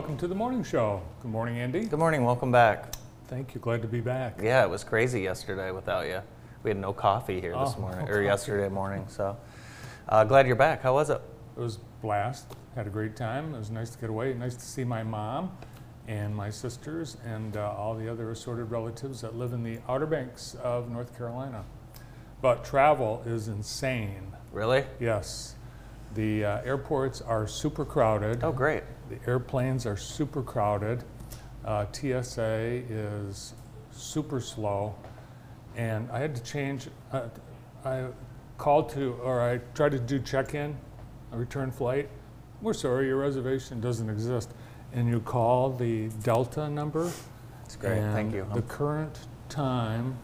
welcome to the morning show. Good morning, Andy. Good morning, welcome back. Thank you. Glad to be back. Yeah, it was crazy yesterday without you. We had no coffee here this Oh, morning, no or coffee. yesterday morning, so uh, glad you're back. How was it? It was blast. Had a great time. It was nice to get away. Nice to see my mom and my sisters and uh, all the other assorted relatives that live in the Outer Banks of North Carolina. But travel is insane. Really? Yes. The uh, airports are super crowded. Oh, great. The airplanes are super crowded. Uh, TSA is super slow. And I had to change. Uh, I called to, or I tried to do check in, a return flight. We're sorry, your reservation doesn't exist. And you call the Delta number. That's great. Thank you. The current time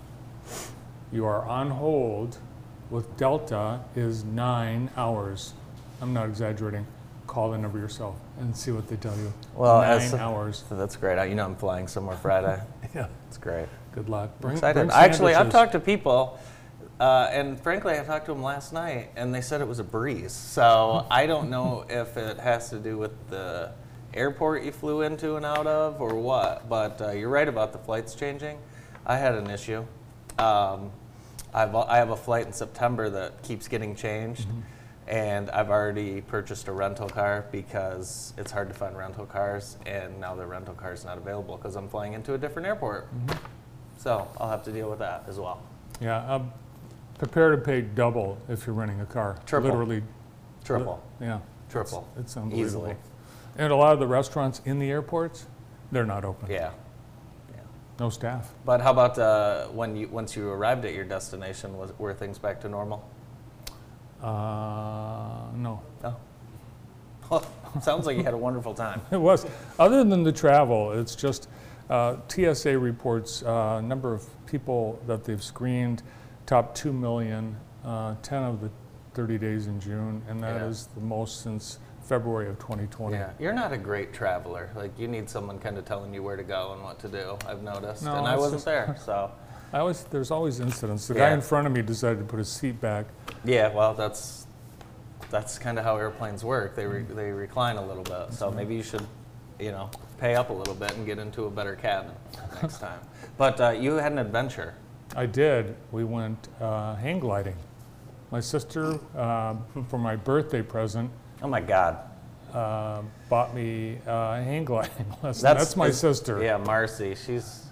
you are on hold with Delta is nine hours. I'm not exaggerating. Call the number yourself and see what they tell you. Well, nine as- hours. That's great. I- You know, I'm flying somewhere Friday. Yeah. It's great. Good luck. Bring, Excited. bring Actually, I've talked to people, uh, and frankly, I talked to them last night, and they said it was a breeze. So I don't know if it has to do with the airport you flew into and out of, or what. But uh, you're right about the flights changing. I had an issue. Um, I've, I have a flight in September that keeps getting changed. And I've already purchased a rental car because it's hard to find rental cars, and now the rental car is not available because I'm flying into a different airport. So I'll have to deal with that as well. Yeah, um, prepare to pay double if you're renting a car. Triple. Literally. Triple, Yeah. triple, It's, it's unbelievable. easily. And a lot of the restaurants in the airports, they're not open. Yeah. yeah. No staff. But how about uh, when you once you arrived at your destination? Was were things back to normal? Uh, no. Oh. Well, sounds like you had a wonderful time. It was. Other than the travel, it's just uh, TSA reports uh, number of people that they've screened, top 2 million, uh, 10 of the 30 days in June, and that is Yeah. the most since February of 2020. Yeah, you're not a great traveler. Like you need someone kind of telling you where to go and what to do. I've noticed, No, and I wasn't there. So I always, there's always incidents. The guy Yeah. in front of me decided to put his seat back. yeah, well, that's that's kind of how airplanes work. They re, they recline a little bit. So maybe you should, you know, pay up a little bit and get into a better cabin next time. But uh, you had an adventure. I did. We went uh, hang gliding. My sister, uh, for my birthday present, Oh my God. uh, bought me uh, a hang gliding lesson. That's, my is- sister. Yeah, Marcy. She's.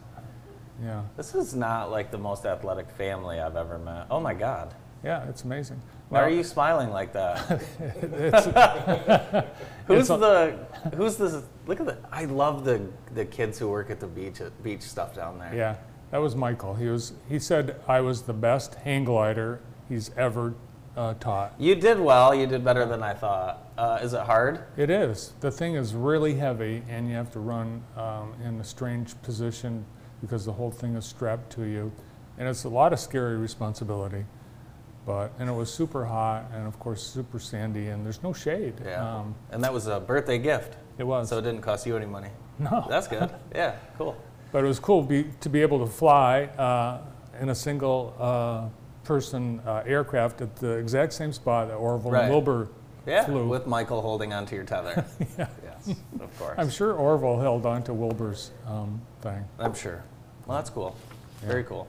Yeah. This is not like the most athletic family I've ever met. Oh my God. Yeah, it's amazing. Why Now, are you smiling like that? who's the who's the look at the I love the the kids who work at the beach beach stuff down there. Yeah, that was Michael. He was. He said I was the best hang glider he's ever uh, taught. You did well. You did better than I thought. Uh, is it hard? It is. The thing is really heavy, and you have to run um, in a strange position because the whole thing is strapped to you, and it's a lot of scary responsibility. But and it was super hot, and of course super sandy, and there's no shade. Yeah. Um, and that was a birthday gift, it was. so it didn't cost you any money. no. That's good. yeah, cool. But it was cool be, to be able to fly uh, in a single uh, person uh, aircraft at the exact same spot that Orville Right. Wilbur Yeah, flew. with Michael holding onto your tether. Yeah. Yes, of course. I'm sure Orville held on to Wilbur's um, thing. I'm sure. Well, that's cool. Yeah. Very cool.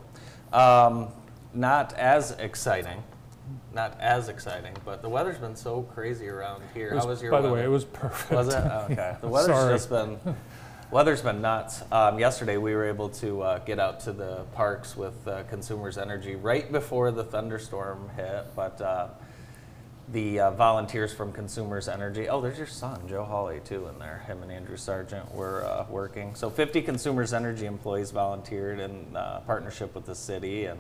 Um, not as exciting. Not as exciting, but the weather's been so crazy around here. Was- How was your by weather? the way, it was perfect. Was it? Oh, okay. The weather's Sorry. just been weather's been nuts. Um, yesterday we were able to uh, get out to the parks with uh, Consumers Energy right before the thunderstorm hit, but uh, the uh, volunteers from Consumers Energy. Oh, there's your son, Joe Hawley, too, in there. Him and Andrew Sargent were uh, working. So 50 Consumers Energy employees volunteered in uh, partnership with the city and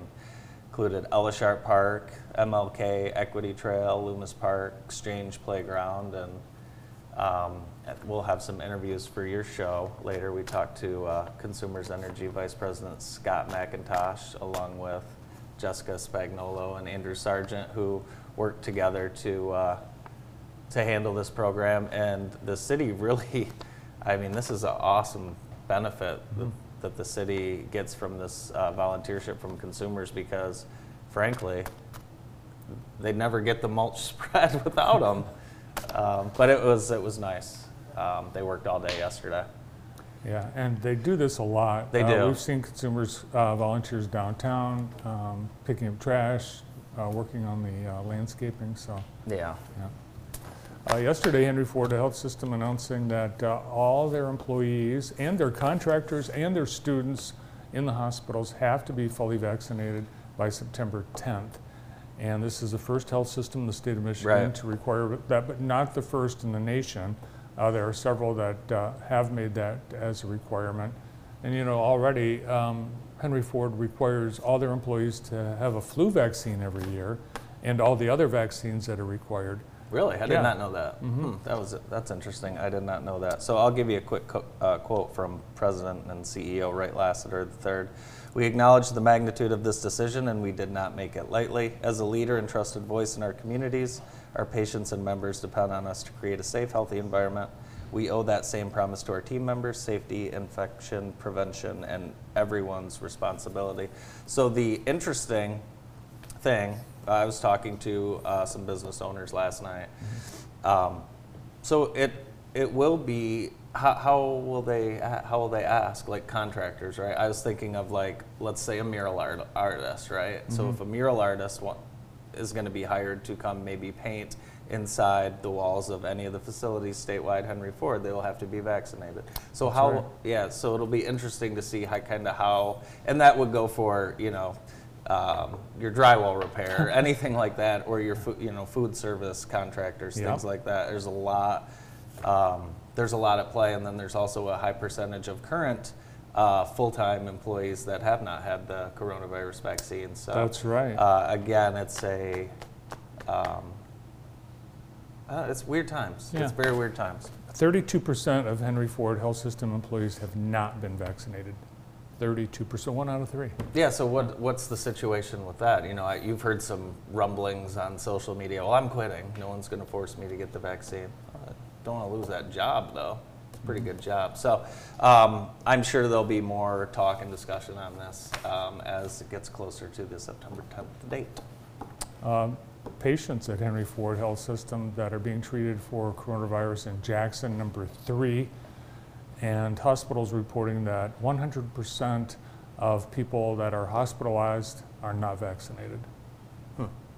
included Ella Sharp Park, MLK, Equity Trail, Loomis Park, Exchange Playground, and um, we'll have some interviews for your show later. We talked to uh, Consumers Energy Vice President Scott McIntosh, along with Jessica Spagnolo and Andrew Sargent, who worked together to uh, to handle this program. And the city really, I mean, this is an awesome benefit that, that the city gets from this uh, volunteership from consumers because, frankly, they'd never get the mulch spread without them. Um, but it was it was nice. um, they worked all day yesterday. Yeah, and they do this a lot. They Uh, do. We've seen consumers, uh, volunteers downtown, um, picking up trash, uh, working on the uh, landscaping, so, Yeah. yeah. Uh, Yesterday, Henry Ford Health System announcing that uh, all their employees and their contractors and their students in the hospitals have to be fully vaccinated by September 10th. And this is the first health system in the state of Michigan Right. to require that, but not the first in the nation. Uh, There are several that uh, have made that as a requirement. And you know, already, um, Henry Ford requires all their employees to have a flu vaccine every year and all the other vaccines that are required. Really, I did Yeah. not know that. Hmm, that was that's interesting. I did not know that. So I'll give you a quick co- uh, quote from President and CEO Wright Lassiter III. We acknowledge the magnitude of this decision, and we did not make it lightly. As a leader and trusted voice in our communities, our patients and members depend on us to create a safe, healthy environment. We owe that same promise to our team members: safety, infection prevention, and everyone's responsibility. So the interesting thing. I was talking to uh, some business owners last night. Um, so it it will be how, how will they how will they ask like contractors right? I was thinking of like let's say a mural art, artist right? So if a mural artist is going to be hired to come maybe paint inside the walls of any of the facilities statewide Henry Ford, they will have to be vaccinated. So how right. yeah, so it'll be interesting to see how kind of how, and that would go for you know um, your drywall repair, anything like that, or your food, you know food service contractors, Yep. things like that. There's a lot. Um, there's a lot at play, and then there's also a high percentage of current uh, full-time employees that have not had the coronavirus vaccine. So That's right. Uh, again, it's a um, uh, it's weird times. Yeah. It's very weird times. 32% of Henry Ford Health System employees have not been vaccinated. 32%, one out of three. Yeah. So what what's the situation with that? You know, I, you've heard some rumblings on social media. Well, I'm quitting. No one's going to force me to get the vaccine. Uh, don't want to lose that job though. It's a pretty good job. So um, I'm sure there'll be more talk and discussion on this um, as it gets closer to the September 10th date. Um, Patients at Henry Ford Health System that are being treated for coronavirus in Jackson, number three, and hospitals reporting that 100% of people that are hospitalized are not vaccinated.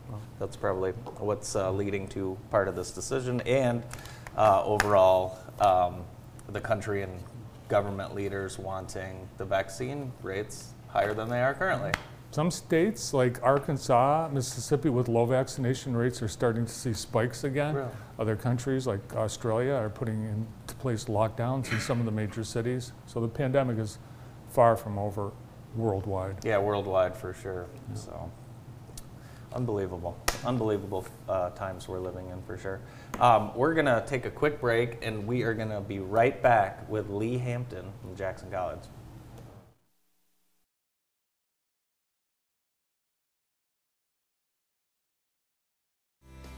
Well, that's probably what's uh, leading to part of this decision and uh, overall um, the country and government leaders wanting the vaccine rates higher than they are currently. Some states like Arkansas, Mississippi with low vaccination rates are starting to see spikes again. Really? Other countries like Australia are putting into place lockdowns in some of the major cities. So the pandemic is far from over worldwide. Yeah, worldwide for sure. So unbelievable, unbelievable uh, times we're living in for sure. Um, we're gonna take a quick break and we are gonna be right back with Lee Hampton from Jackson College.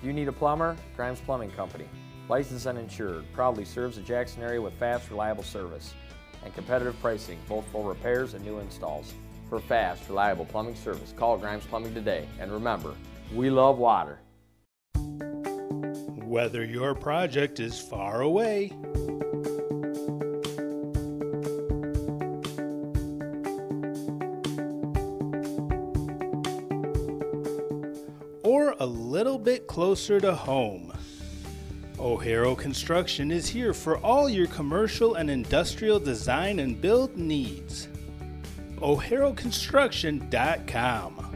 You need a plumber? Grimes Plumbing Company. Licensed and insured, proudly serves the Jackson area with fast, reliable service and competitive pricing, both for repairs and new installs. For fast, reliable plumbing service, call Grimes Plumbing today. And remember, we love water. Whether your project is far away or a little bit closer to home, O'Hara Construction is here for all your commercial and industrial design and build needs. O'HaraConstruction.com.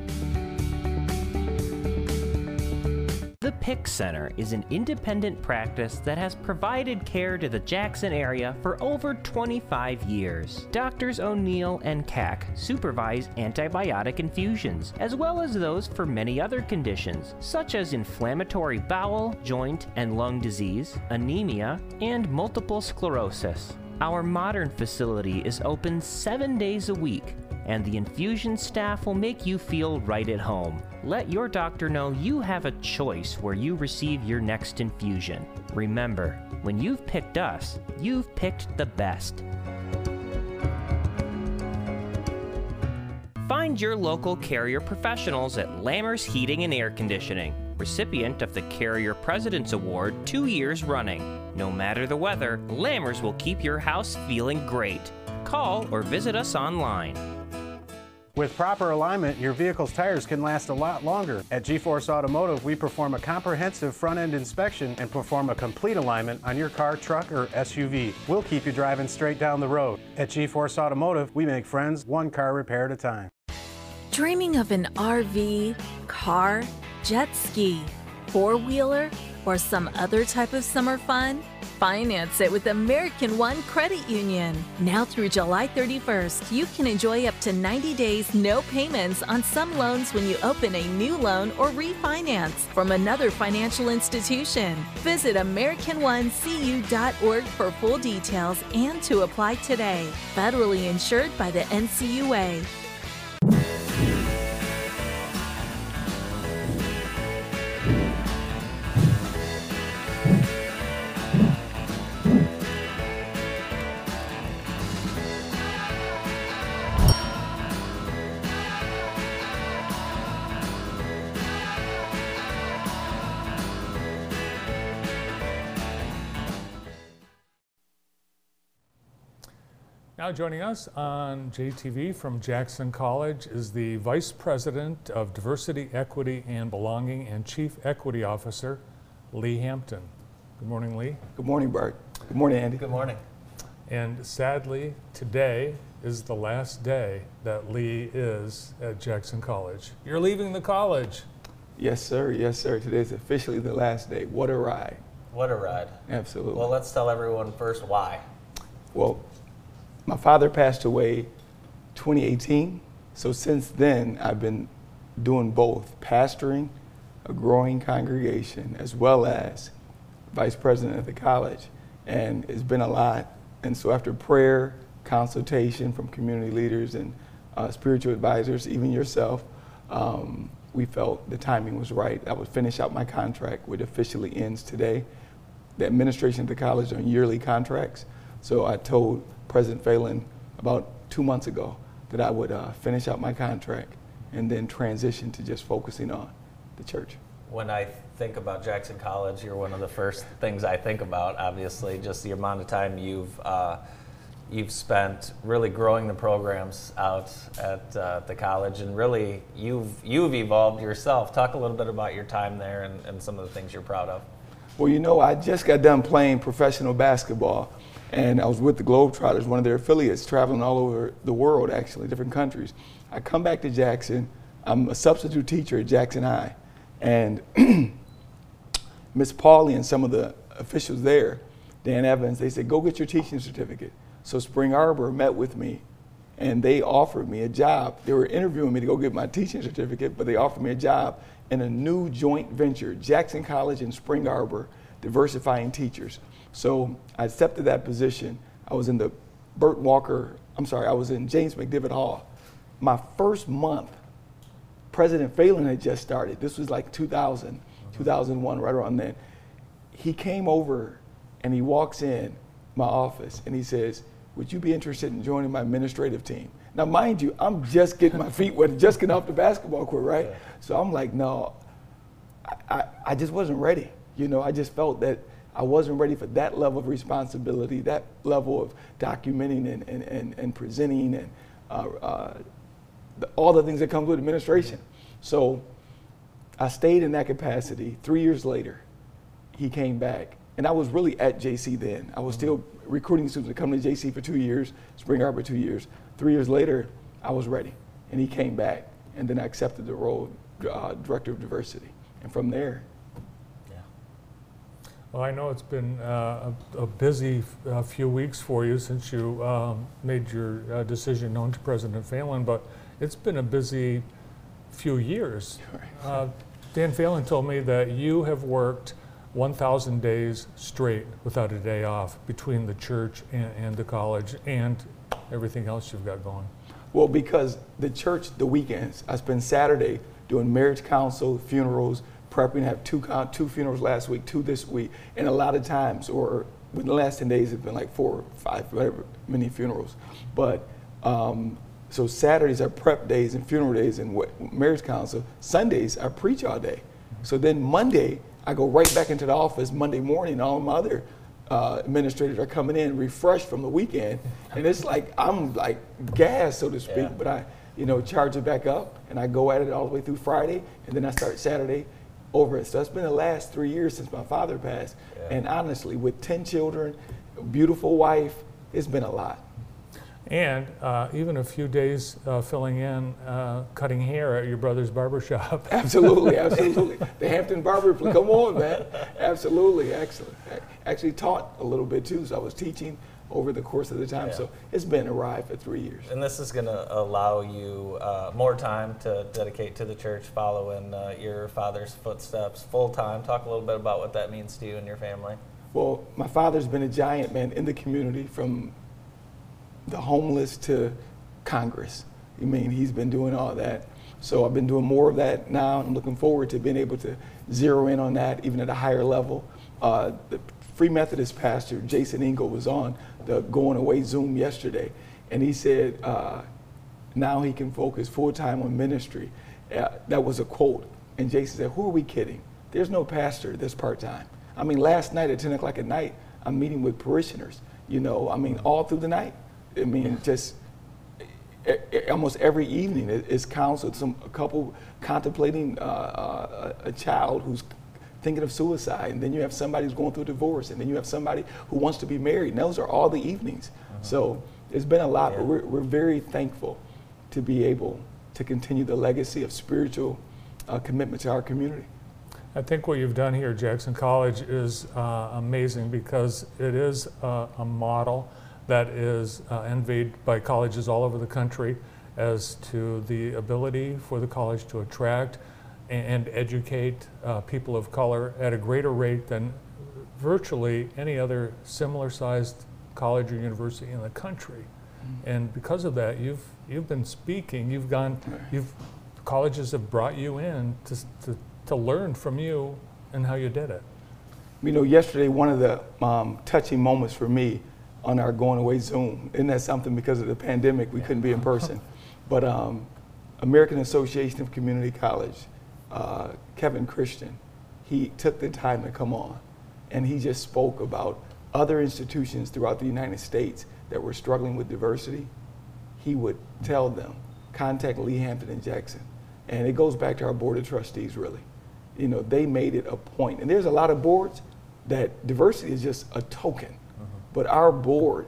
PIC Center is an independent practice that has provided care to the Jackson area for over 25 years. Doctors O'Neill and Cack supervise antibiotic infusions, as well as those for many other conditions, such as inflammatory bowel, joint, and lung disease, anemia, and multiple sclerosis. Our modern facility is open seven days a week, and the infusion staff will make you feel right at home. Let your doctor know you have a choice where you receive your next infusion. Remember, when you've picked us, you've picked the best. Find your local carrier professionals at Lammers Heating and Air Conditioning. recipient of the Carrier President's Award two years running. No matter the weather, Lammers will keep your house feeling great. Call or visit us online. With proper alignment, your vehicle's tires can last a lot longer. At G-Force Automotive, we perform a comprehensive front-end inspection and perform a complete alignment on your car, truck, or SUV. We'll keep you driving straight down the road. At G-Force Automotive, we make friends one car repair at a time. Dreaming of an RV, car, jet ski, four wheeler, or some other type of summer fun? Finance it with American One Credit Union. Now through July 31st, you can enjoy up to 90 days no payments on some loans when you open a new loan or refinance from another financial institution. Visit AmericanOneCU.org for full details and to apply today. Federally insured by the NCUA. Now joining us on JTV from Jackson College is the Vice President of Diversity, Equity, and Belonging and Chief Equity Officer, Lee Hampton. Good morning, Lee. Good morning, Bart. Good morning, Andy. Good morning. And sadly, today is the last day that Lee is at Jackson College. You're leaving the college. Yes, sir. Yes, sir. Today's officially the last day. What a ride. What a ride. Absolutely. Well, let's tell everyone first why. Well, my father passed away 2018. So since then, I've been doing both pastoring a growing congregation as well as vice president of the college. And it's been a lot. And so after prayer, consultation from community leaders and uh, spiritual advisors, even yourself, um, we felt the timing was right. I would finish out my contract, which officially ends today. The administration of the college on yearly contracts. So I told President Phelan about two months ago that I would uh, finish out my contract and then transition to just focusing on the church. When I think about Jackson College, you're one of the first things I think about. Obviously, just the amount of time you've uh, you've spent really growing the programs out at uh, the college, and really you've you've evolved yourself. Talk a little bit about your time there and, and some of the things you're proud of. Well, you know, I just got done playing professional basketball, and I was with the Globetrotters, one of their affiliates, traveling all over the world, actually, different countries. I come back to Jackson. I'm a substitute teacher at Jackson High, and Miss Pauly and some of the officials there, Dan Evans, they said, "Go get your teaching certificate." So Spring Arbor met with me, and they offered me a job. They were interviewing me to go get my teaching certificate, but they offered me a job in a new joint venture, Jackson College and Spring Arbor, diversifying teachers. So I accepted that position. I was in the Burt Walker, I'm sorry, I was in James McDivitt Hall. My first month, President Phelan had just started. This was like 2000, 2001, right around then. He came over and he walks in my office and he says, Would you be interested in joining my administrative team? Now, mind you, I'm just getting my feet wet, just getting off the basketball court, right? Yeah. So I'm like, no, I, I, I, just wasn't ready. You know, I just felt that I wasn't ready for that level of responsibility, that level of documenting and, and, and, and presenting and uh, uh, the, all the things that come with administration. So I stayed in that capacity. Three years later, he came back. And I was really at JC then. I was still recruiting students to come to JC for two years, Spring Arbor two years. Three years later, I was ready, and he came back, and then I accepted the role of uh, director of diversity, and from there. Well, I know it's been uh, a, a, busy uh, few weeks for you since you um, made your uh, decision known to President Phelan, but it's been a busy few years. Uh, Dan Phelan told me that you have worked 1,000 days straight without a day off between the church and, and the college and everything else you've got going? Well, because the church, the weekends, I spend Saturday doing marriage counsel, funerals, prepping. I have two two funerals last week, two this week, and a lot of times, or within the last ten days, it's been like four, five, whatever, many funerals. But um, so Saturdays are prep days and funeral days and marriage counsel. Sundays I preach all day, So then Monday, I go right back into the office Monday morning. All my other uh, administrators are coming in refreshed from the weekend, and it's like I'm like gas, so to speak. Yeah. But I, you know, charge it back up, and I go at it all the way through Friday, and then I start Saturday over it. So it's been the last three years since my father passed, Yeah. and honestly, with ten children, beautiful wife, it's been a lot. And uh, even a few days uh, filling in, uh, cutting hair at your brother's barber shop. Absolutely, absolutely. The Hampton Barber, come on, man. Absolutely, excellent. I Actually taught a little bit too, so I was teaching over the course of the time. Yeah. So it's been a ride for three years. And this is going to allow you uh, more time to dedicate to the church, following uh, your father's footsteps full time. Talk a little bit about what that means to you and your family. Well, my father's been a giant man in the community from the homeless to Congress. I mean, he's been doing all that. So I've been doing more of that now. and I'm looking forward to being able to zero in on that even at a higher level. Uh, the Free Methodist pastor, Jason Engel, was on the Going Away Zoom yesterday, and he said uh, now he can focus full time on ministry. Uh, that was a quote. And Jason said, Who are we kidding? There's no pastor that's part time. I mean, last night at 10 o'clock at night, I'm meeting with parishioners, you know, I mean, all through the night. I mean, just e- e- almost every evening it's counseled. Some a couple contemplating uh, uh, a a child who's thinking of suicide, and then you have somebody who's going through a divorce, and then you have somebody who wants to be married. And those are all the evenings. So it's been a lot, but we're, we're very thankful to be able to continue the legacy of spiritual uh, commitment to our community. I think what you've done here at Jackson College is uh, amazing because it is a, a model that is uh, envied by colleges all over the country as to the ability for the college to attract and educate uh, people of color at a greater rate than virtually any other similar sized college or university in the country. And because of that, you've you've been speaking. You've gone. You've colleges have brought you in to, to to learn from you and how you did it. You know, yesterday, one of the um, touching moments for me on our going away Zoom, isn't that something because of the pandemic, we couldn't be in person. But um, American Association of Community College, uh, Kevin Christian, he took the time to come on and he just spoke about other institutions throughout the United States that were struggling with diversity. He would tell them, contact Lee Hampton and Jackson. And it goes back to our board of trustees, really you know, they made it a point. And there's a lot of boards that diversity is just a token. But our board,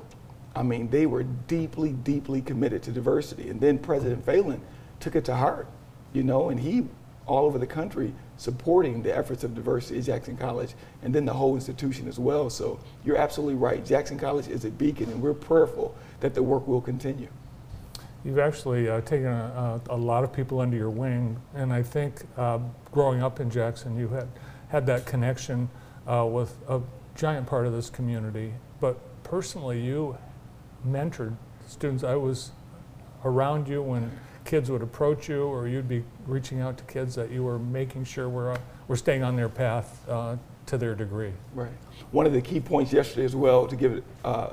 I mean, they were deeply, deeply committed to diversity. And then President Phelan took it to heart, you know, and he, all over the country, supporting the efforts of diversity at Jackson College and then the whole institution as well. So you're absolutely right. Jackson College is a beacon, and we're prayerful that the work will continue. You've actually uh, taken a, a, lot of people under your wing, and I think uh, growing up in Jackson, you had had that connection uh, with a giant part of this community. But personally, you mentored students. I was around you when kids would approach you, or you'd be reaching out to kids that you were making sure were were staying on their path uh, to their degree. Right. One of the key points yesterday as well, to give uh,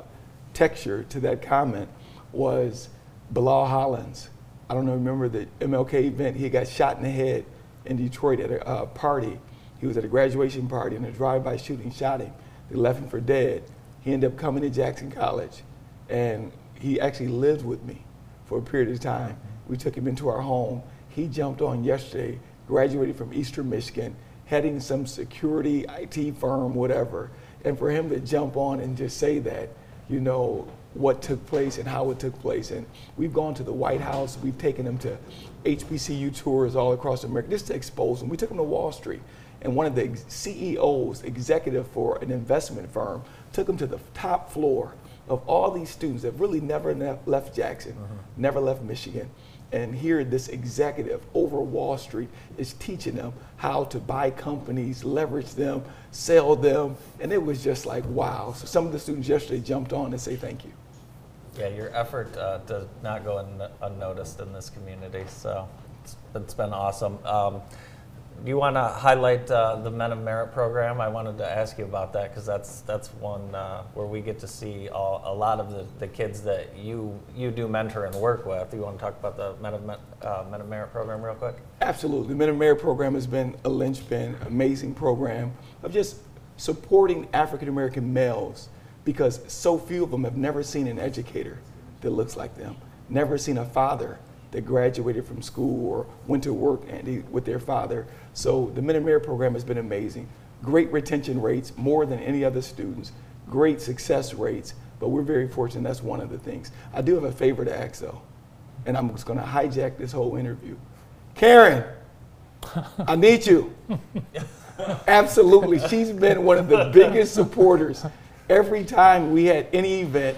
texture to that comment, was Bilal Hollins. I don't know, remember the MLK event? He got shot in the head in Detroit at a uh, party. He was at a graduation party and a drive-by shooting shot him. They left him for dead. He ended up coming to Jackson College, and he actually lived with me for a period of time. We took him into our home. He jumped on yesterday, graduated from Eastern Michigan, heading some security IT firm, whatever. And for him to jump on and just say that, you know, what took place and how it took place. And we've gone to the White House, we've taken him to HBCU tours all across America just to expose him. We took him to Wall Street. And one of the CEOs, executive for an investment firm, took him to the top floor of all these students that really never ne- left Jackson, uh-huh. never left Michigan. And here, this executive over Wall Street is teaching them how to buy companies, leverage them, sell them. And it was just like, wow. So some of the students yesterday jumped on and say thank you. Yeah, your effort uh, does not go un- unnoticed in this community, so it's, been awesome. Um, you want to highlight uh, the Men of Merit program? I wanted to ask you about that because that's that's one uh, where we get to see all, a lot of the, the kids that you you do mentor and work with. Do you want to talk about the Men of, uh, Men of Merit program real quick? Absolutely. The Men of Merit program has been a linchpin, amazing program of just supporting African American males because so few of them have never seen an educator that looks like them, never seen a father that graduated from school or went to work and with their father. So the Men of Merit program has been amazing. Great retention rates, more than any other students, great success rates, but we're very fortunate that's one of the things. I do have a favor to ask though, and I'm just gonna hijack this whole interview. Karen, I need you. Absolutely. She's been one of the biggest supporters. Every time we had any event,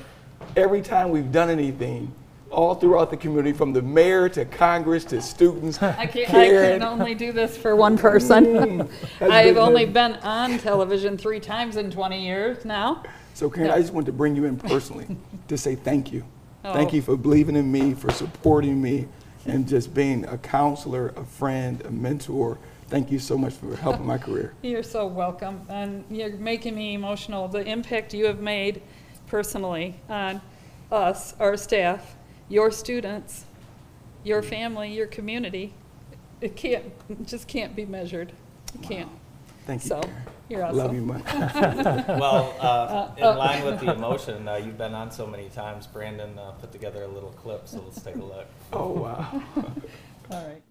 every time we've done anything, all throughout the community, from the mayor to Congress to students. I can't, I can only do this for one person. Mm, I've only been on television three times in 20 years now. So Karen, I just wanted to bring you in personally to say thank you. Thank Oh. you for believing in me, for supporting me, and just being a counselor, a friend, a mentor. Thank you so much for helping my career. You're so welcome, and you're making me emotional. The impact you have made personally on us, our staff, your students, your family, your community, it can't, it just can't be measured. It can't. Thank you, So, Karen. you're awesome. love you much. Well, uh, in oh. line with the emotion, uh, you've been on so many times. Brandon uh, put together a little clip, so let's take a look. Oh, wow. All right.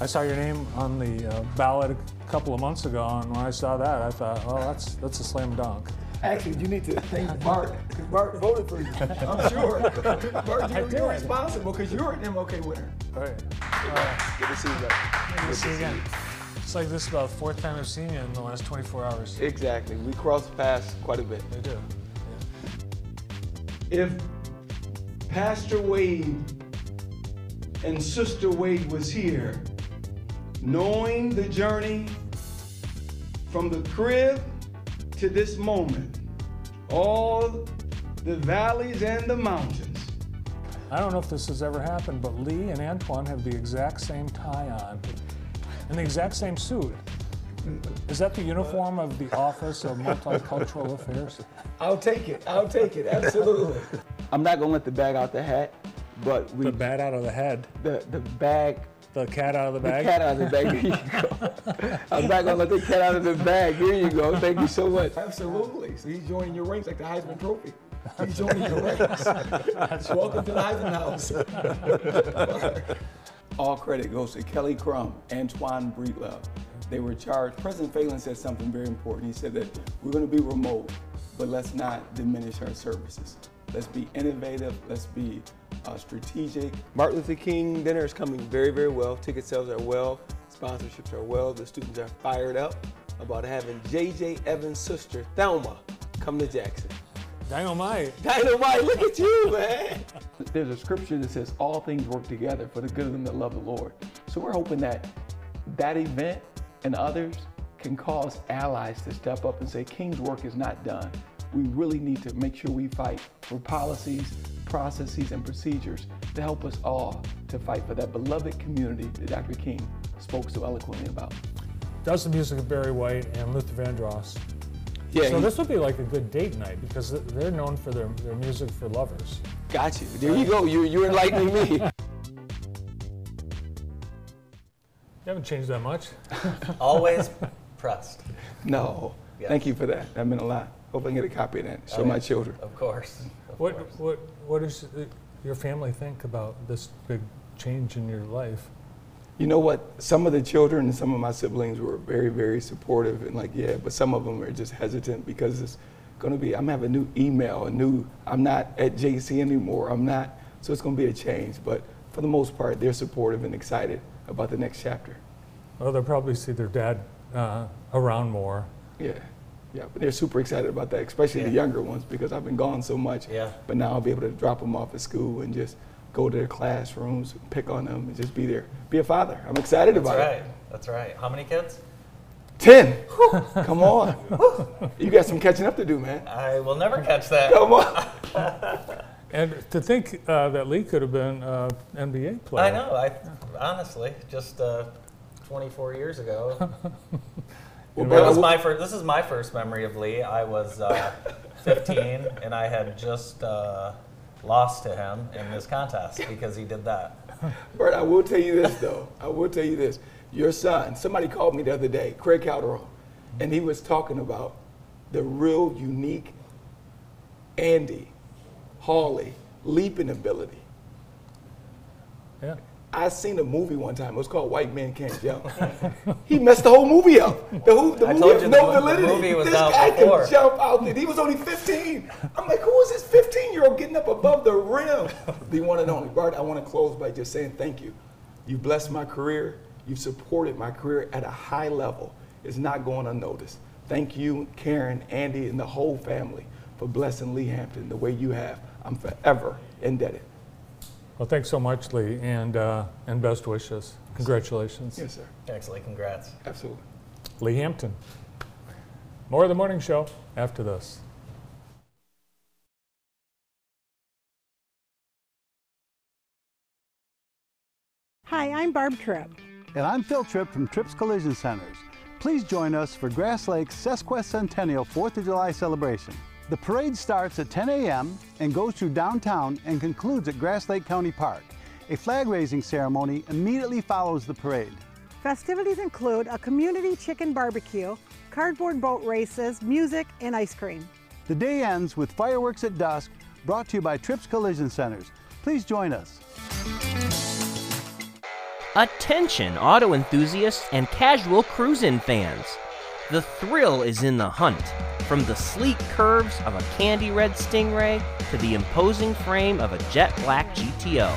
I saw your name on the uh, ballot a couple of months ago, and when I saw that, I thought, well, that's that's a slam dunk. Actually, you need to thank Bart, because Bart voted for you. I'm sure. Bart, you're, you're responsible because you're an MLK winner. All right. Good to see you, brother. Good to see you again. It's like this is about the fourth time I've seen you in the last 24 hours. Exactly. We crossed paths quite a bit. They do. if Pastor Wade and Sister Wade was here, knowing the journey from the crib to this moment, all the valleys and the mountains, I don't know if this has ever happened, but Lee and Antoine have the exact same tie on and the exact same suit. Is that the uniform of the Office of Multicultural Affairs? I'll take it. I'll take it. Absolutely. I'm not gonna let the bag out the hat, but we The bat out of the head, the the bag the cat out of the the bag. cat out of the bag. Here you go. I'm not gonna let the cat out of the bag. Here you go. Thank you so much. Absolutely. So he's joining your ranks like the Heisman Trophy. He's joining your ranks. Welcome to the Heisman House. All credit goes to Kelly Crum, Antoine Breedlove. They were charged. President Phelan said something very important. He said that we're going to be remote, but let's not diminish our services. Let's be innovative. Let's be uh, strategic. Martin Luther King dinner is coming very, very well. Ticket sales are well. Sponsorships are well. The students are fired up about having J.J. Evans' sister, Thelma, come to Jackson. Dynamite. Dynamite, look at you, man. There's a scripture that says all things work together for the good of them that love the Lord. So we're hoping that that event and others can cause allies to step up and say, King's work is not done. We really need to make sure we fight for policies, processes, and procedures to help us all to fight for that beloved community that Dr. King spoke so eloquently about. Does the music of Barry White and Luther Vandross. Yeah, So he- this would be like a good date night because they're known for their, their music for lovers. got you. There you go. You, you're enlightening me. You haven't changed that much. Always pressed, No. Yes. Thank you for that. That meant a lot. Hope I can get a copy of that. Show Oh, my yeah. children. of course. Of What, course. what, what does uh, your family think about this big change in your life? You know what? Some of the children and some of my siblings were very, very supportive and like, yeah, but some of them are just hesitant because it's going to be, I'm having a new email, a new, I'm not at JC anymore. I'm not, so it's going to be a change. But for the most part, they're supportive and excited about the next chapter. Well, they'll probably see their dad uh, around more. Yeah. Yeah, but they're super excited about that, especially the younger ones because I've been gone so much. Yeah. But now I'll be able to drop them off at school and just go to their classrooms, pick on them, and just be there. Be a father. I'm excited That's about right. it. That's right. That's right. How many kids? 10. Come on. you got some catching up to do, man. I will never catch that. Come on. And to think uh, that Lee could have been an NBA player. I know. I honestly just uh, 24 years ago. Well, That was my first. This is my first memory of Lee. I was uh, 15, and I had just uh, lost to him in this contest because he did that. Bert, I will tell you this though. I will tell you this. Your son, somebody called me the other day, Craig Calderon, and he was talking about the real unique Andy Hawley leaping ability. Yeah. I seen a movie one time. It was called White Men Can't Jump. he messed the whole movie up. The, who, the movie has no the mo- the validity. movie was this out guy before. could jump out there. He was only 15. I'm like, who is this 15 year old getting up above the rim? The one and only. Bart, I want to close by just saying thank you. You've blessed my career. You've supported my career at a high level. It's not going unnoticed. Thank you, Karen, Andy, and the whole family for blessing Lee Hampton the way you have. I'm forever indebted. Well, thanks so much, Lee, and, uh, and best wishes. Congratulations. Yes, sir. Actually, congrats. Absolutely. Lee Hampton. More of the morning show after this. Hi, I'm Barb Tripp. And I'm Phil Tripp from Tripp's Collision Centers. Please join us for Grass Lake's Sesquicentennial 4th of July celebration. The parade starts at 10 a.m. and goes through downtown and concludes at Grass Lake County Park. A flag raising ceremony immediately follows the parade. Festivities include a community chicken barbecue, cardboard boat races, music, and ice cream. The day ends with fireworks at dusk, brought to you by Tripp's Collision Centers. Please join us. Attention, auto enthusiasts and casual cruising fans. The thrill is in the hunt. From the sleek curves of a candy red Stingray to the imposing frame of a jet black GTO,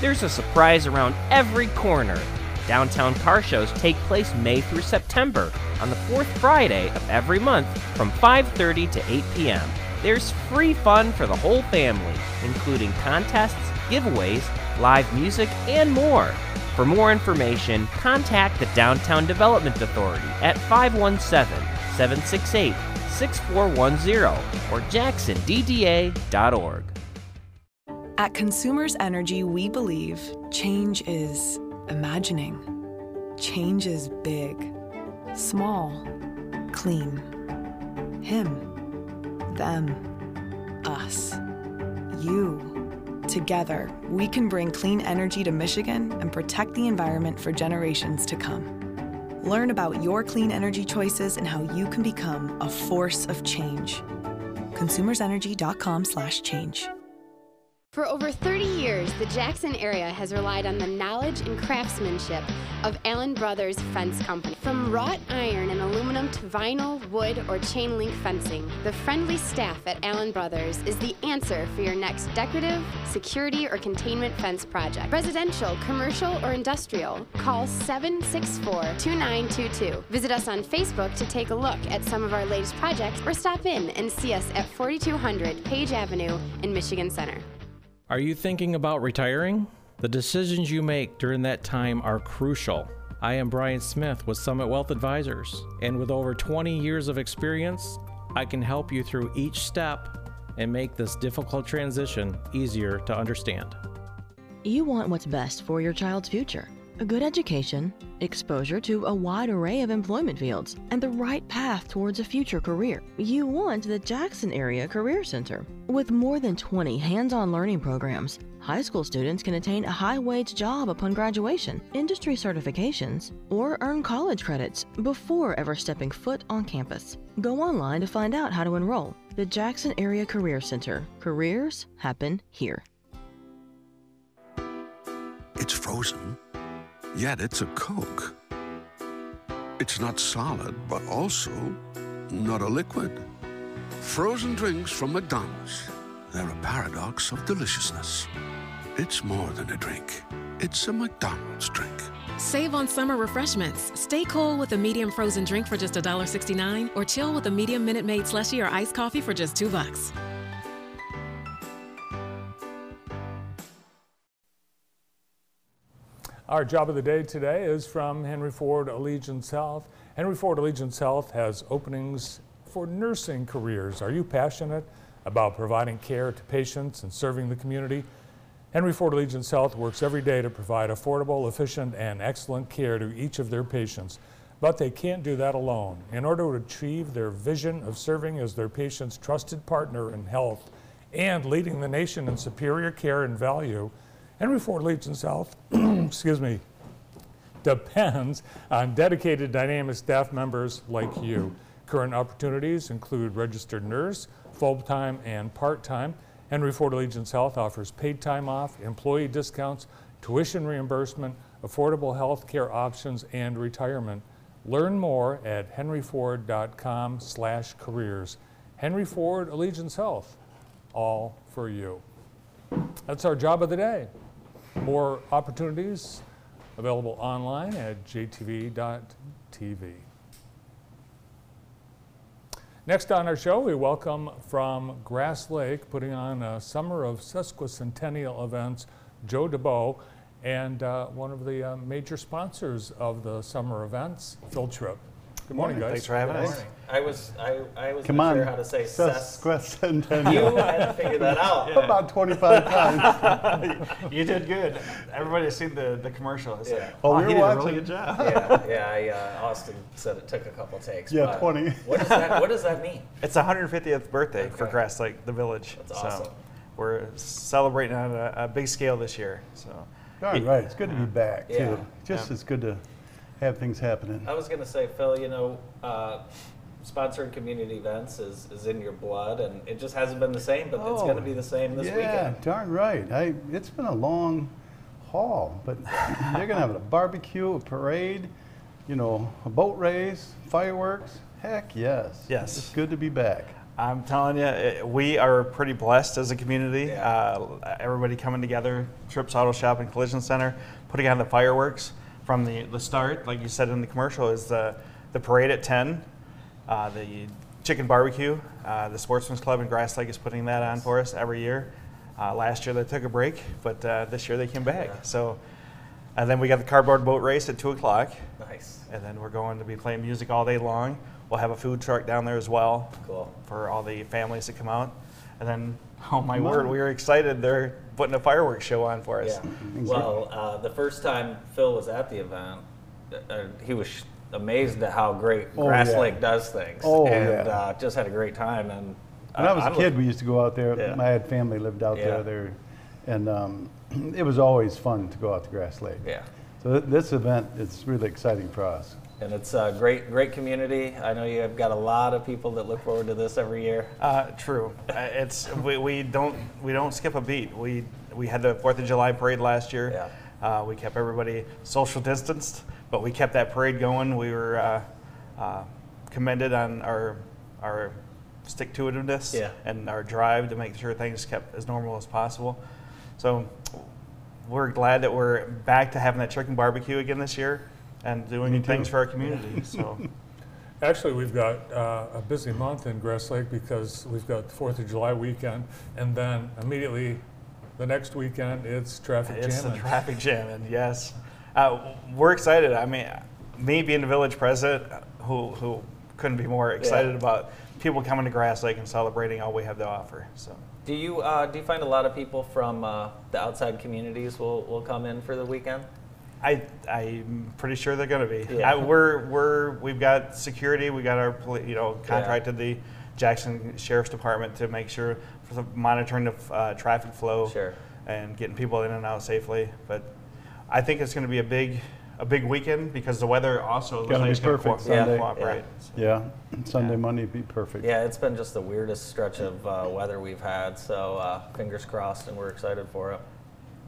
there's a surprise around every corner. Downtown car shows take place May through September on the fourth Friday of every month from 5:30 to 8 p.m. There's free fun for the whole family, including contests, giveaways, live music, and more. For more information, contact the Downtown Development Authority at 517 768 6410 or jacksondda.org. At Consumers Energy, we believe change is imagining. Change is big, small, clean. Him, them, us, you. Together, we can bring clean energy to Michigan and protect the environment for generations to come. Learn about your clean energy choices and how you can become a force of change. consumersenergy.com/change. For over 30 years, the Jackson area has relied on the knowledge and craftsmanship of Allen Brothers Fence Company. From wrought iron and aluminum to vinyl, wood, or chain link fencing, the friendly staff at Allen Brothers is the answer for your next decorative, security, or containment fence project. Residential, commercial, or industrial, call 764 2922. Visit us on Facebook to take a look at some of our latest projects or stop in and see us at 4200 Page Avenue in Michigan Center. Are you thinking about retiring? The decisions you make during that time are crucial. I am Brian Smith with Summit Wealth Advisors, and with over 20 years of experience, I can help you through each step and make this difficult transition easier to understand. You want what's best for your child's future a good education, exposure to a wide array of employment fields, and the right path towards a future career. You want the Jackson Area Career Center. With more than 20 hands on learning programs, high school students can attain a high wage job upon graduation, industry certifications, or earn college credits before ever stepping foot on campus. Go online to find out how to enroll. The Jackson Area Career Center. Careers happen here. It's frozen, yet it's a Coke. It's not solid, but also not a liquid. Frozen drinks from McDonald's. They're a paradox of deliciousness. It's more than a drink, it's a McDonald's drink. Save on summer refreshments. Stay cool with a medium frozen drink for just $1.69 or chill with a medium Minute Maid slushie or iced coffee for just 2 bucks. Our job of the day today is from Henry Ford Allegiance Health. Henry Ford Allegiance Health has openings for nursing careers. Are you passionate about providing care to patients and serving the community. Henry Ford Allegiance Health works every day to provide affordable, efficient, and excellent care to each of their patients. But they can't do that alone. In order to achieve their vision of serving as their patients' trusted partner in health and leading the nation in superior care and value, Henry Ford Allegiance Health, excuse me, depends on dedicated dynamic staff members like you. Current opportunities include registered nurse, full-time and part-time. Henry Ford Allegiance Health offers paid time off, employee discounts, tuition reimbursement, affordable health care options, and retirement. Learn more at henryford.com slash careers. Henry Ford Allegiance Health, all for you. That's our job of the day. More opportunities available online at jtv.tv. Next on our show, we welcome from Grass Lake, putting on a summer of sesquicentennial events, Joe DeBow, and uh, one of the uh, major sponsors of the summer events, Phil Tripp. Good morning, guys. Thanks for having Good us. morning. I was I, I was Come not on. sure how to say ses. Sesquicentennial. You had to figure that out. About 25 times. you did good. Everybody's seen the, the commercial. It's like, Yeah. Oh, "Wow, we he were did a really good job. yeah, yeah. I, uh, Austin said it took a couple takes. Yeah, 20. What does that What does that mean? It's the 150th birthday for Okay. Grass Lake, the village. That's so awesome. we're celebrating on a, a big scale this year. So All right, it's good to be back, too. Yeah. Just Yeah. as good to have things happening. I was gonna say, Phil. You know, uh, sponsoring community events is, is in your blood, and it just hasn't been the same. But it's Oh, gonna be the same this yeah, weekend. darn right. I, it's been a long haul, but they're going to have a barbecue, a parade, you know, a boat race, fireworks. Heck yes. Yes. It's good to be back. I'm telling you, it, we are pretty blessed as a community. Uh, everybody coming together, Tripp's Auto Shop and Collision Center, putting on the fireworks from the, the start, like you said in the commercial, is the, the parade at 10, uh, the chicken barbecue. Uh, the Sportsman's Club in Grass Lake is putting that on for us every year. Uh, last year they took a break, but uh, this year they came back. So, and then we got the cardboard boat race at 2 o'clock. Nice. And then we're going to be playing music all day long. We'll have a food truck down there as well. Cool. For all the families that come out. And then, oh my Come word, we were excited. They're putting a fireworks show on for us. Yeah. Well, uh, the first time Phil was at the event, uh, he was sh- amazed at how great Oh, Grass yeah. Lake does things, Oh, and yeah. uh, just had a great time. And When I was a I'm kid, look- we used to go out there. Yeah. I had family lived out Yeah. there, there, and um, it was always fun to go out to Grass Lake. Yeah. So th- this event is really exciting for us. and it's a great, great community. I know you have got a lot of people that look forward to this every year. Uh, true. Uh, it's we, we don't we don't skip a beat. We we had the Fourth of July parade last year. Yeah. Uh, we kept everybody social distanced, but we kept that parade going. We were uh, uh, commended on our our stick to itiveness Yeah. and our drive to make sure things kept as normal as possible. So we're glad that we're back to having that chicken barbecue again this year and doing things for our community. So. Actually, we've got uh, a busy month in Grass Lake because we've got the Fourth of July weekend, and then immediately the next weekend it's traffic It's jamming. traffic jamming, yes. Uh, we're excited. I mean, me being the village president, who, who couldn't be more excited Yeah. about people coming to Grass Lake and celebrating all we have to offer. So Do you uh, do you find a lot of people from uh, the outside communities will, will come in for the weekend? I, I'm pretty sure they're going to be. Yeah. I, we're, we're, we've got security. We got our, you know, contracted the Jackson Sheriff's Department to make sure for the monitoring the uh, traffic flow and getting people in and out safely. But I think it's going to be a big, a big weekend because the weather also looks Gotta like be it's going to perfect co- Sunday. cooperate. Yeah, Sunday, Monday be perfect. Yeah, it's been just the weirdest stretch of uh, weather we've had. So uh, fingers crossed, and we're excited for it.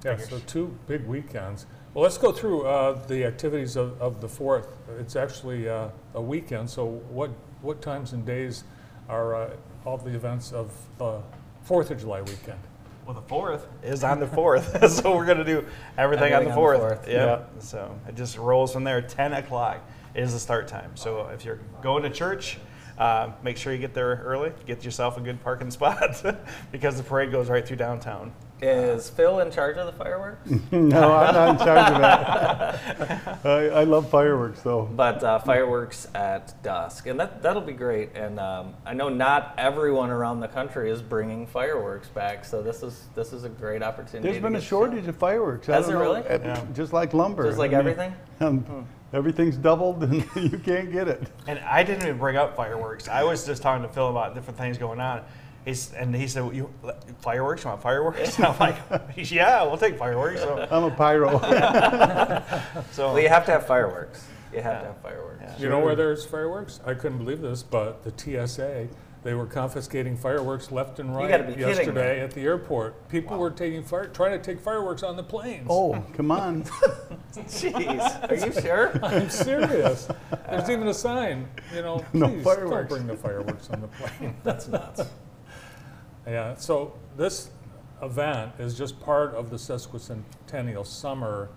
Yeah, so two big weekends. Well, let's go through uh, the activities of, of the fourth. It's actually uh, a weekend, so what, what times and days are uh, all the events of the Fourth of July weekend? Well, the fourth is on the fourth, so we're going to do everything, on Everything the on the fourth. fourth. Yep. So it just rolls from there. Ten o'clock is the start time. So if you're going to church, uh, make sure you get there early. Get yourself a good parking spot because the parade goes right through downtown. Is Phil in charge of the fireworks? no, I'm not in charge of that. I, I love fireworks, though. But uh, fireworks at dusk, and that that'll be great. And um, I know not everyone around the country is bringing fireworks back, so this is this is a great opportunity. There's to been a get- shortage of fireworks. I Has don't there know, really? at- Yeah. Just like lumber. Just like I mean, everything? um, Hmm. Everything's doubled, and you can't get it. And I didn't even bring up fireworks. I was just talking to Phil about different things going on. He's, and he said, "You fireworks? You want fireworks?" And I'm like, "Yeah, we'll take fireworks." So. I'm a pyro. so Well, you have to have fireworks. You have to have fireworks. You know where there's fireworks? I couldn't believe this, but the TSA, they were confiscating fireworks left and right gotta be kidding me. yesterday at the airport. People were taking fire, trying to take fireworks on the planes. Oh, come on. Jeez, are you sure? I'm serious. There's even a sign, you know, No please fireworks. don't bring the fireworks on the plane. That's nuts. Yeah, so this event is just part of the sesquicentennial summer.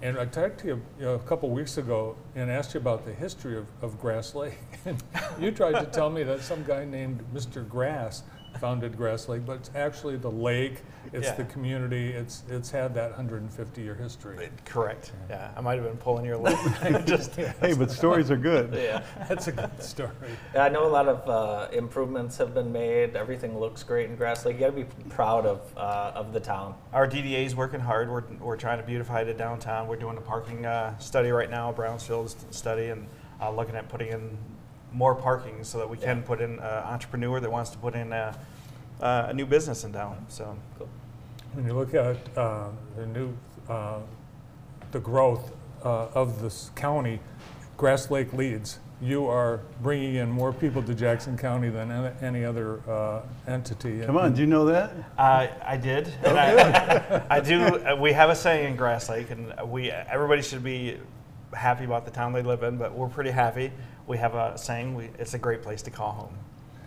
And I talked to you, you know, a couple weeks ago and asked you about the history of, of Grass Lake. And you tried to tell me that some guy named Mr. Grass founded Grass Lake, but it's actually the lake, it's Yeah. the community, it's, it's had that 150 year history. Correct. Yeah, I might have been pulling your leg. Just Hey, but stories are good. Yeah. That's a good story. Yeah, I know a lot of uh, improvements have been made. Everything looks great in Grass Lake. You got to be proud of uh, of the town. Our DDA is working hard. We're, we're trying to beautify the downtown. We're doing a parking uh, study right now, a Brownsfield study, and uh, looking at putting in more parking so that we can put in an entrepreneur that wants to put in a, uh, a new business in town. So When you look at uh, the new, uh, the growth uh, of this county, Grass Lake leads. You are bringing in more people to Jackson County than any- any other uh, entity. Come on, do you know that? Uh, I did. And I, I do. Uh, we have a saying in Grass Lake, and we everybody should be happy about the town they live in, but we're pretty happy. We have a saying: we, "It's a great place to call home."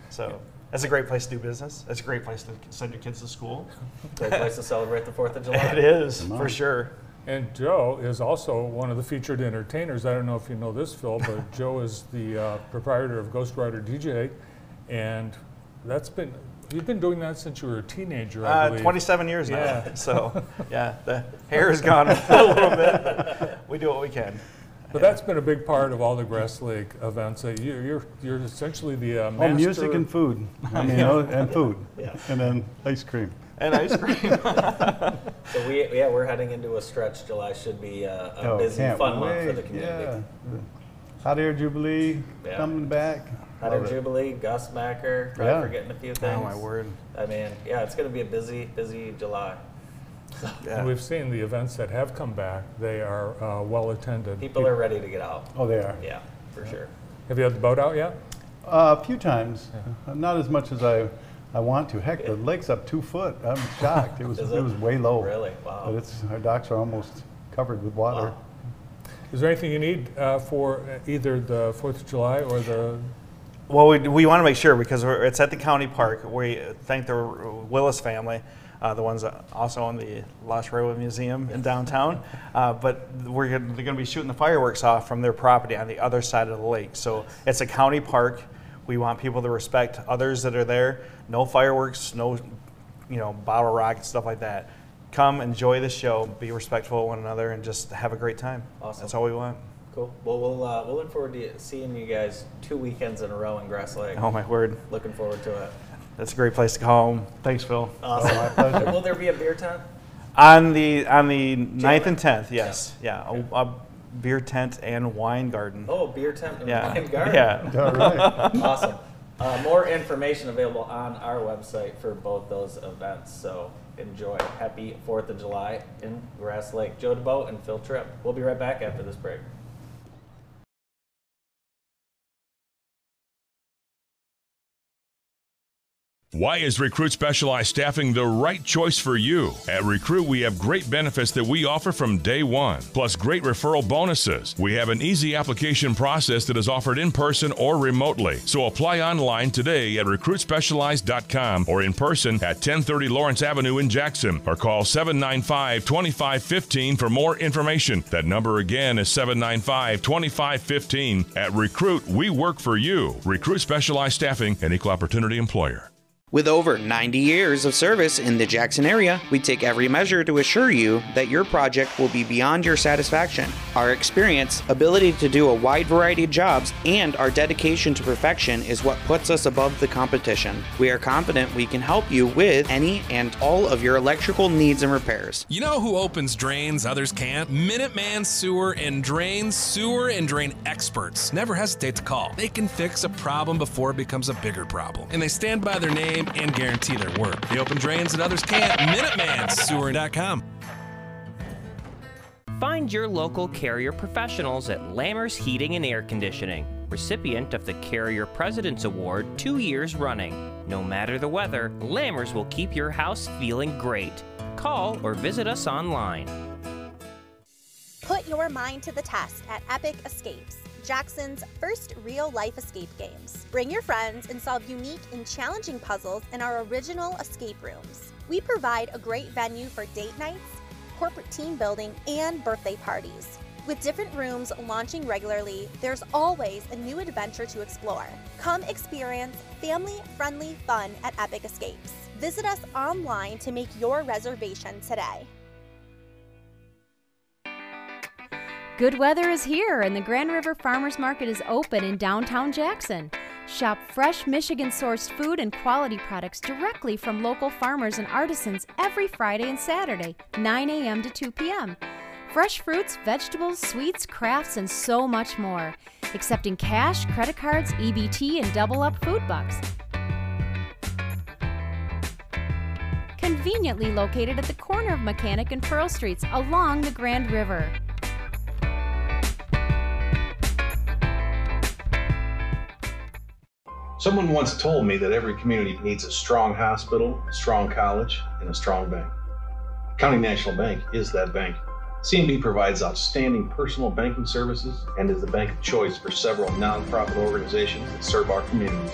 So it's a great place to do business. It's a great place to send your kids to school. Great place to celebrate the Fourth of July. It is for sure. And Joe is also one of the featured entertainers. I don't know if you know this, Phil, but Joe is the uh, proprietor of Ghost Rider DJ, and that's been you've been doing that since you were a teenager. I Uh, believe. 27 years now. Yeah. So yeah, the hair is gone a little bit, but we do what we can. But that's been a big part of all the Grass Lake events. Uh, you, you're you're essentially the uh, Oh, music and food. I mean, Yeah. oh, and food. Yeah. And then ice cream. And ice cream. So we yeah we're heading into a stretch. July should be a, a Oh, busy, can't fun month for the wait. community. Yeah. Hot Air Jubilee Yeah. coming back. Hot Air it. Jubilee, Gus Macker, probably Yeah. forgetting a few things. Oh, my word. I mean, yeah, it's going to be a busy, busy July. And we've seen the events that have come back. They are uh, well attended. People are ready to get out. Oh, they are. Yeah, for sure. Have you had the boat out yet? Uh, a few times, Uh, not as much as I, I want to. Heck, the lake's up two foot. I'm shocked. It was it? it? was way low. Really? Wow. But it's our docks are almost covered with water. Is there anything you need uh, for uh, either the Fourth of July or the? Well, we, we want to make sure because we're, it's at the county park. We thank the Willis family, uh, the ones that also on the Lost Railway Museum in downtown. Uh, but we're gonna, they're going to be shooting the fireworks off from their property on the other side of the lake. So it's a county park. We want people to respect others that are there. No fireworks, no, you know, bottle rockets, stuff like that. Come enjoy the show, be respectful of one another, and just have a great time. Awesome. That's all we want. Cool. Well, we'll uh, we'll look forward to seeing you guys two weekends in a row in Grass Lake. Oh my word. Looking forward to it. That's a great place to call home. Thanks, Phil. Awesome. my pleasure. Will there be a beer tent? On the on the 9th and tenth, yes, yeah, a, a beer tent and wine garden. Oh, beer tent and Yeah. wine garden. Yeah. All right. awesome. Uh, more information available on our website for both those events. So enjoy. Happy Fourth of July in Grass Lake. Joe DeBoat and Phil Tripp. We'll be right back after this break. Why is Recruit Specialized Staffing the right choice for you? At Recruit, we have great benefits that we offer from day one, plus great referral bonuses. We have an easy application process that is offered in person or remotely. So apply online today at recruitspecialized.com or in person at 1030 Lawrence Avenue in Jackson or call 795 2515 for more information. That number again is 795 2515. At Recruit, we work for you. Recruit Specialized Staffing, an equal opportunity employer. With over 90 years of service in the Jackson area, we take every measure to assure you that your project will be beyond your satisfaction. Our experience, ability to do a wide variety of jobs, and our dedication to perfection is what puts us above the competition. We are confident we can help you with any and all of your electrical needs and repairs. You know who opens drains others can't? Minuteman Sewer and Drains, sewer and drain experts. Never hesitate to call. They can fix a problem before it becomes a bigger problem. And they stand by their name and guarantee their work. They open drains that others can't. MinutemanSewer.com. Find your local Carrier professionals at Lammers Heating and Air Conditioning, recipient of the Carrier President's Award two years running. No matter the weather, Lammers will keep your house feeling great. Call or visit us online. Put your mind to the test at Epic Escapes, Jackson's first real life escape games. Bring your friends and solve unique and challenging puzzles in our original escape rooms. We provide a great venue for date nights, corporate team building, and birthday parties. With different rooms launching regularly, there's always a new adventure to explore. Come experience family friendly fun at Epic Escapes. Visit us online to make your reservation today. Good weather is here, and the Grand River Farmers Market is open in downtown Jackson. Shop fresh Michigan sourced food and quality products directly from local farmers and artisans every Friday and Saturday, 9 a.m. to 2 p.m. Fresh fruits, vegetables, sweets, crafts, and so much more. Accepting cash, credit cards, EBT, and double up food bucks. Conveniently located at the corner of Mechanic and Pearl Streets along the Grand River. Someone once told me that every community needs a strong hospital, a strong college, and a strong bank. County National Bank is that bank. CNB provides outstanding personal banking services and is the bank of choice for several nonprofit organizations that serve our communities.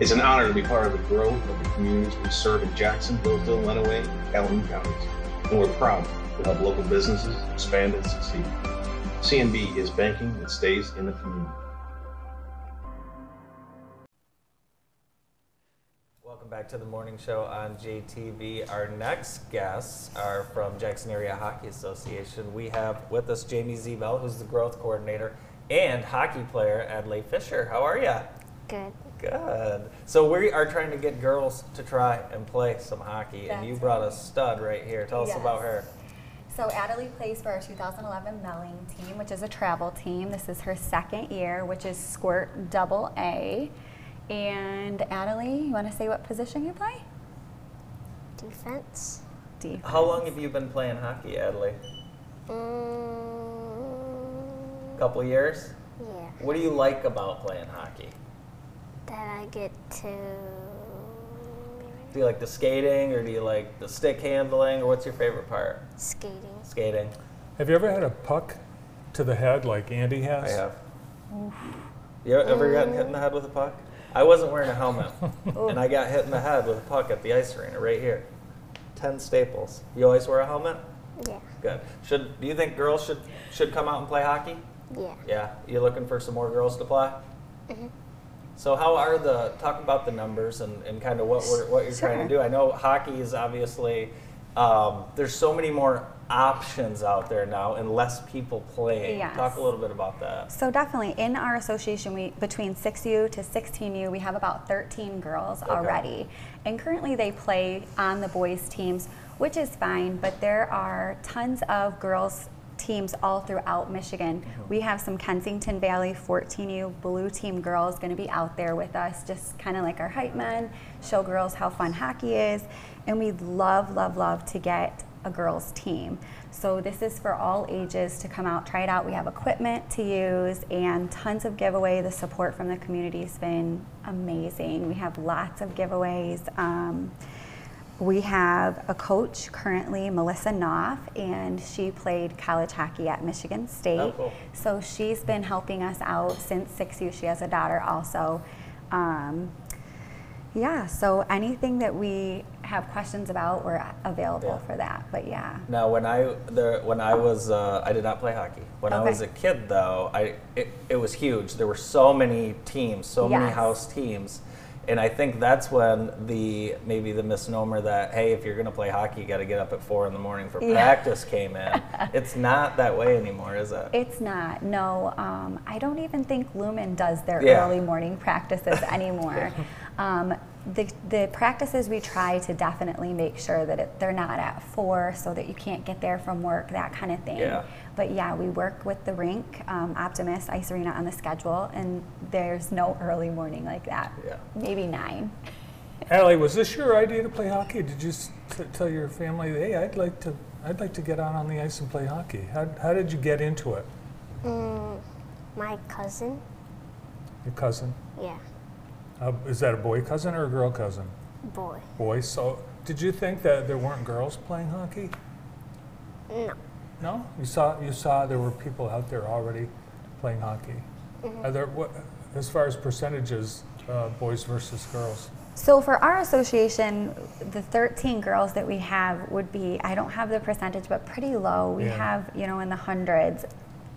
It's an honor to be part of the growth of the communities we serve in Jackson, Hillsdale, Lenawee, and Calhoun counties. And we're proud to help local businesses expand and succeed. CNB is banking that stays in the community. Back to the morning show on JTV. Our next guests are from Jackson Area Hockey Association. We have with us Jamie Zebel, who's the growth coordinator, and hockey player Adley Fisher. How are you? Good. Good. So we are trying to get girls to try and play some hockey, and you That's brought a stud right here. Tell us about her. So Adelie plays for our 2011 Melling team, which is a travel team. This is her second year, which is Squirt Double A. And Adelie, you want to say what position you play? Defense. Defense. How long have you been playing hockey, Adley? Mm, Couple years. yeah. What do you like about playing hockey? That I get to. Do you like the skating, or do you like the stick handling, or what's your favorite part? Skating. Skating. Have you ever had a puck to the head like Andy has? I have. You ever gotten hit in the head with a puck? I wasn't wearing a helmet, and I got hit in the head with a puck at the ice arena right here. Ten staples. You always wear a helmet? Yeah. Good. Should do you think girls should should come out and play hockey? Yeah. Yeah. You looking for some more girls to play? Mhm. So how are the talk about the numbers and, and kind of what we're, what you're trying to do? I know hockey is obviously um, there's so many more options out there now and less people playing. Yes. Talk a little bit about that. So definitely in our association, we between 6U to 16U, we have about 13 girls Okay. already, and currently they play on the boys teams, which is fine. But there are tons of girls teams all throughout Michigan. Mm-hmm. We have some Kensington Valley 14U blue team girls going to be out there with us, just kind of like our hype men, show girls how fun hockey is, and we'd love, love, love to get a girls team. So this is for all ages to come out, try it out. We have equipment to use and tons of giveaway. The support from the community has been amazing. We have lots of giveaways. Um, we have a coach currently, Melissa Knopf, and she played college hockey at Michigan State. Oh, cool. So she's been helping us out since 6U. She has a daughter also. Um, yeah, so anything that we have questions about, we're available Yeah. for that. But yeah. Now, when I the when I was uh, I did not play hockey. When I was a kid, though, I it, it was huge. There were so many teams, so many house teams, And I think that's when the maybe the misnomer that hey, if you're going to play hockey, you got to get up at four in the morning for Yeah. practice came in. it's not that way anymore, is it? It's not. No, um, I don't even think Lumen does their Yeah. early morning practices anymore. um, the, the practices we try to definitely make sure that it, they're not at four so that you can't get there from work, that kind of thing. Yeah. But yeah, we work with the rink, um, Optimist Ice Arena on the schedule, and there's no early morning like that. Yeah. Maybe nine. Allie, was this your idea to play hockey? Did you s- t- tell your family, hey, I'd like to, I'd like to get out on the ice and play hockey? How, how did you get into it? Mm, my cousin. Your cousin? Yeah. Uh, is that a boy cousin or a girl cousin? Boy. Boy. So, did you think that there weren't girls playing hockey? No. No, you saw you saw there were people out there already playing hockey. Mhm. Are there what, as far as percentages, uh, boys versus girls? So for our association, the 13 girls that we have would be, I don't have the percentage, but pretty low. We Yeah. have, you know, in the hundreds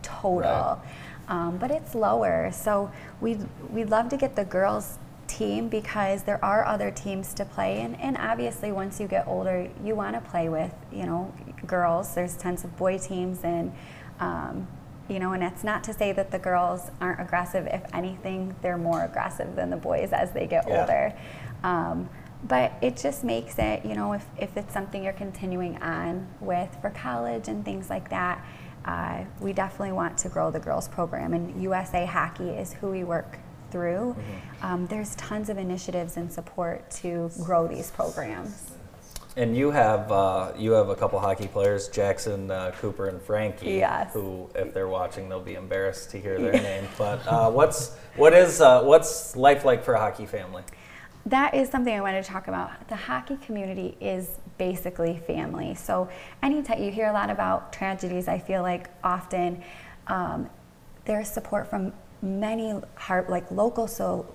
total. Um, but it's lower. So we'd, we'd love to get the girls team because there are other teams to play and, and obviously once you get older you want to play with you know girls. There's tons of boy teams and um, you know and it's not to say that the girls aren't aggressive. If anything they're more aggressive than the boys as they get Yeah. older. Um, but it just makes it you know if, if it's something you're continuing on with for college and things like that uh, we definitely want to grow the girls program. And usa hockey is who we work through um, there's tons of initiatives and support to grow these programs And you have uh, you have a couple hockey players, Jackson, uh, Cooper, and Frankie. Yes. Who, if they're watching, they'll be embarrassed to hear their name. But uh, what's what is uh, what's life like for a hockey family? that is something I wanted to talk about. The hockey community is basically family. So anytime you hear a lot about tragedies, I feel like often um, there's support from many heart, like local so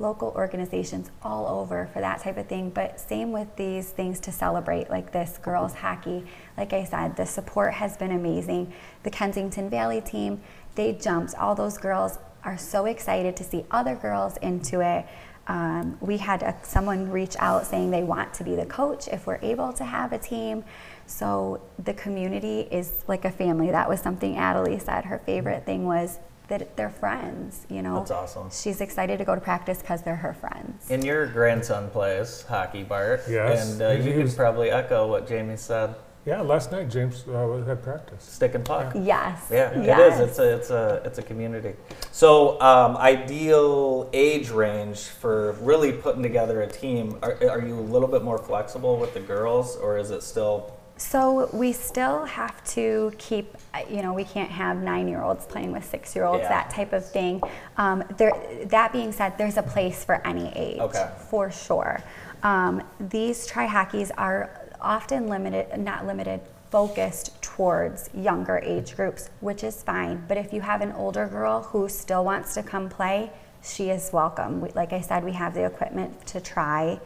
local organizations all over for that type of thing. But same with these things to celebrate, like this girls hockey. Like I said, the support has been amazing. The Kensington Valley team, they jumped. All those girls are so excited to see other girls into it. Um, we had a, someone reach out saying they want to be the coach if we're able to have a team. So the community is like a family. That was something Adelie said. Her favorite thing was that they're friends. You know, That's awesome. She's excited to go to practice because they're her friends. And your grandson plays hockey, Bart. Yes. And uh, you can probably echo what Jamie said. Yeah, last night James uh, had practice. Stick and puck. Yes. Yeah, Yes. it is. It's a it's a it's a community. So, um, ideal age range for really putting together a team. Are, are you a little bit more flexible with the girls, or is it still? So we still have to keep, you know, we can't have nine-year-olds playing with six-year-olds, Yeah. that type of thing. Um, there, that being said, there's a place for any age, Okay. for sure. Um, these try-hockeys are often limited, not limited, focused towards younger age groups, which is fine. But if you have an older girl who still wants to come play, she is welcome. We, like I said, we have the equipment to try.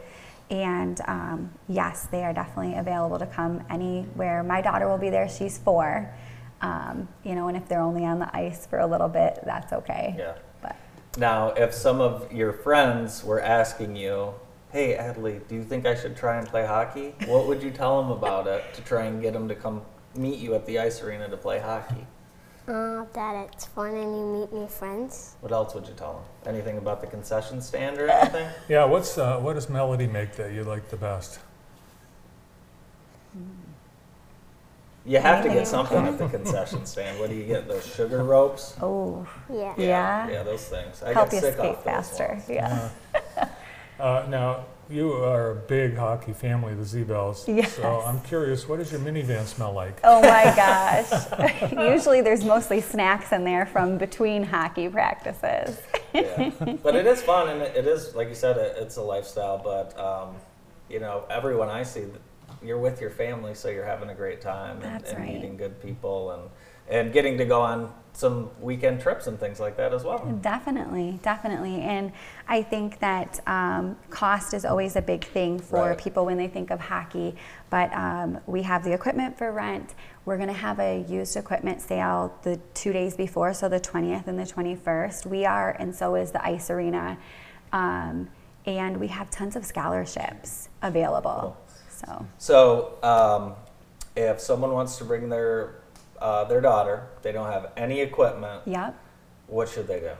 And um, yes, they are definitely available to come anywhere. My daughter will be there. She's four. Um, you know, and if they're only on the ice for a little bit, that's okay. Yeah. But Now, if some of your friends were asking you, "Hey, Adley, do you think I should try and play hockey?" What would you tell them about it to try and get them to come meet you at the ice arena to play hockey? Uh, that it's fun and you meet new friends. What else would you tell them? Anything about the concession stand or anything? Yeah, what's uh, what does Melody make that you like the best? You have to get something at the concession stand. What do you get? Those sugar ropes? Oh, yeah. Yeah. Yeah, those things. I help get you sick skate off those faster. ones. Yeah. Uh, now you are a big hockey family, the Z-Bells. Yes. So I'm curious, what does your minivan smell like? Oh my gosh. Usually there's mostly snacks in there from between hockey practices. yeah. But it is fun, and it it is, like you said, it, it's a lifestyle. But um, you know, everyone I see, you're with your family, so you're having a great time and, That's and right. meeting good people, and and getting to go on some weekend trips and things like that as well. Definitely, definitely. And I think that um, cost is always a big thing for Right. people when they think of hockey. But um, we have the equipment for rent. We're going to have a used equipment sale the two days before, so the 20th and the 21st. We are, and so is the ice arena. Um, and we have tons of scholarships available. So, So, um, if someone wants to bring their uh, their daughter, they don't have any equipment. yep. What should they do?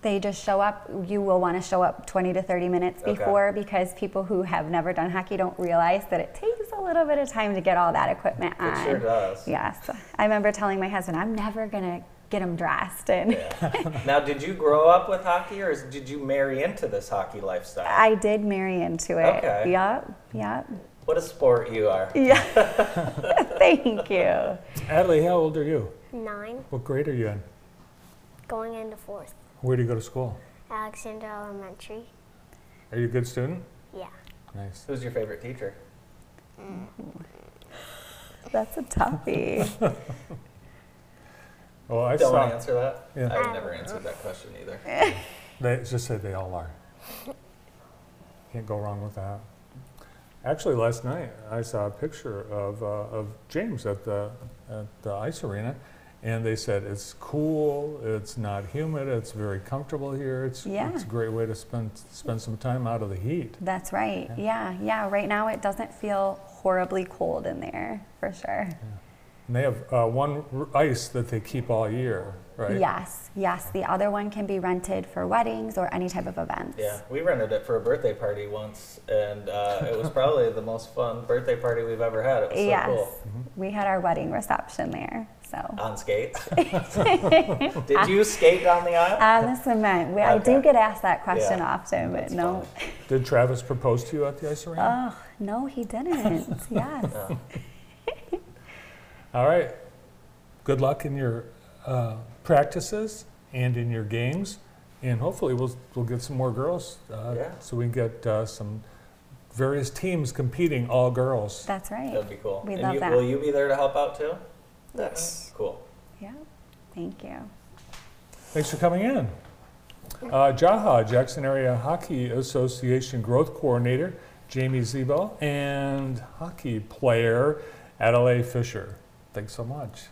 They just show up. You will want to show up 20 to 30 minutes Okay. before because people who have never done hockey don't realize that it takes a little bit of time to get all that equipment It on. It sure does. Yes. I remember telling my husband, I'm never going to get them dressed. And now, did you grow up with hockey, or did you marry into this hockey lifestyle? I did marry into it. Okay. Yep. Yep. What a sport you are. Yeah. Thank you. Adley, how old are you? Nine, What grade are you in? going into fourth. Where do you go to school? Alexander Elementary. Are you a good student? Yeah. Nice. Who's your favorite teacher? Mm. That's a toughie. Well, I Don't saw. want to answer that. Yeah. I've never answered that question either. They just say they all are. Can't go wrong with that. Actually, last night I saw a picture of, uh, of James at the, at the ice arena, and they said it's cool, it's not humid, it's very comfortable here. It's, Yeah. it's a great way to spend spend some time out of the heat. That's right. Yeah. yeah, Right now it doesn't feel horribly cold in there, for sure. And they have uh, one r- ice that they keep all year, right? Yes, yes. The other one can be rented for weddings or any type of events. Yeah, we rented it for a birthday party once, and uh, it was probably the most fun birthday party we've ever had. It was so yes. cool. We had our wedding reception there. So On skates? Did you skate down the aisle? on the cement. We, I do get asked that question Yeah, often, but no. Did Travis propose to you at the ice arena? Oh, no, he didn't. yes. All right. Good luck in your uh, practices and in your games, and hopefully we'll we'll get some more girls, uh, Yeah. so we can get uh, some various teams competing all girls. That's right. That'd be cool. We and love you, that. Will you be there to help out too? Yes. Cool. Yeah. Thank you. Thanks for coming in. Uh, Jaha, Jackson Area Hockey Association Growth Coordinator, Jamie Zebo, and hockey player Adelaide Fisher. Thanks so much.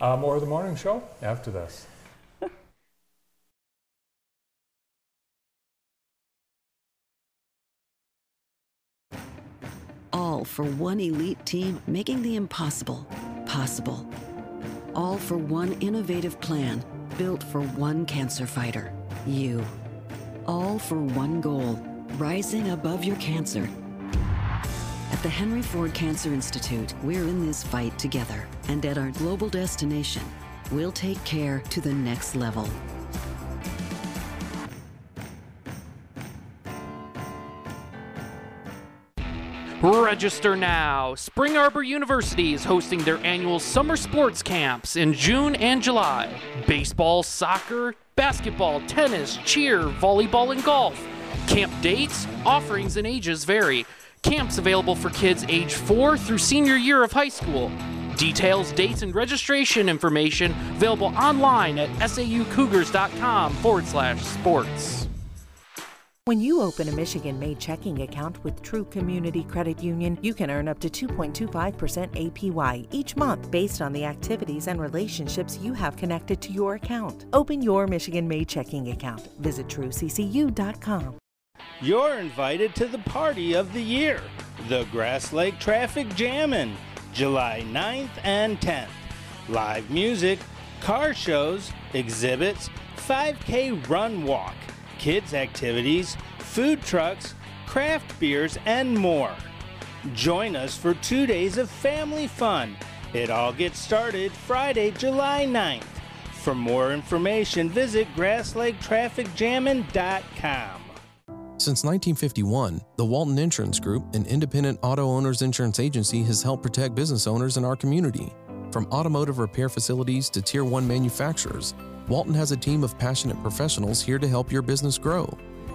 Uh, more of the morning show after this. All for one elite team making the impossible possible. All for one innovative plan built for one cancer fighter, you. All for one goal rising above your cancer. At the Henry Ford Cancer Institute, we're in this fight together. And at our global destination, we'll take care to the next level. Register now. Spring Arbor University is hosting their annual summer sports camps in June and July. Baseball, soccer, basketball, tennis, cheer, volleyball, and golf. Camp dates, offerings, and ages vary. Camps available for kids age 4 through senior year of high school. Details, dates, and registration information available online at saucougars.com forward slash sports. When you open a Michigan made checking account with True Community Credit Union, you can earn up to 2.25% APY each month based on the activities and relationships you have connected to your account. Open your Michigan made checking account. Visit trueccu.com. You're invited to the party of the year, the Grass Lake Traffic Jammin', July 9th and 10th. Live music, car shows, exhibits, 5K run walk, kids activities, food trucks, craft beers, and more. Join us for two days of family fun. It all gets started Friday, July 9th. For more information, visit grasslaketrafficjammin.com. Since 1951, the Walton Insurance Group, an independent auto owners insurance agency, has helped protect business owners in our community. From automotive repair facilities to Tier 1 manufacturers, Walton has a team of passionate professionals here to help your business grow.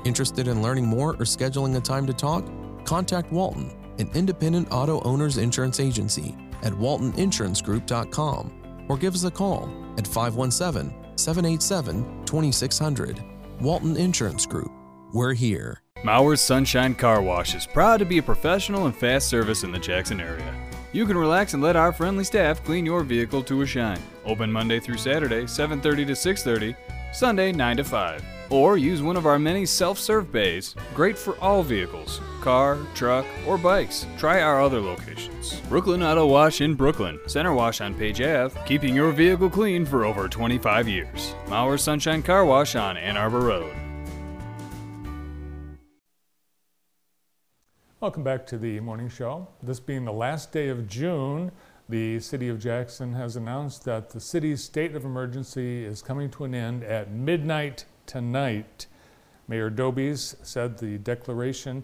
Interested in learning more or scheduling a time to talk? Contact Walton, an independent auto owners insurance agency, at waltoninsurancegroup.com or give us a call at 517 787 2600. Walton Insurance Group. We're here. Mowers Sunshine Car Wash is proud to be a professional and fast service in the Jackson area. You can relax and let our friendly staff clean your vehicle to a shine. Open Monday through Saturday, 7:30 to 6:30, Sunday 9 to 5. Or use one of our many self serve bays, great for all vehicles car, truck, or bikes. Try our other locations Brooklyn Auto Wash in Brooklyn, Center Wash on Page Ave, keeping your vehicle clean for over 25 years. Mauer Sunshine Car Wash on Ann Arbor Road. Welcome back to the morning show. This being the last day of June, the City of Jackson has announced that the city's state of emergency is coming to an end at midnight tonight. Mayor Dobies said the declaration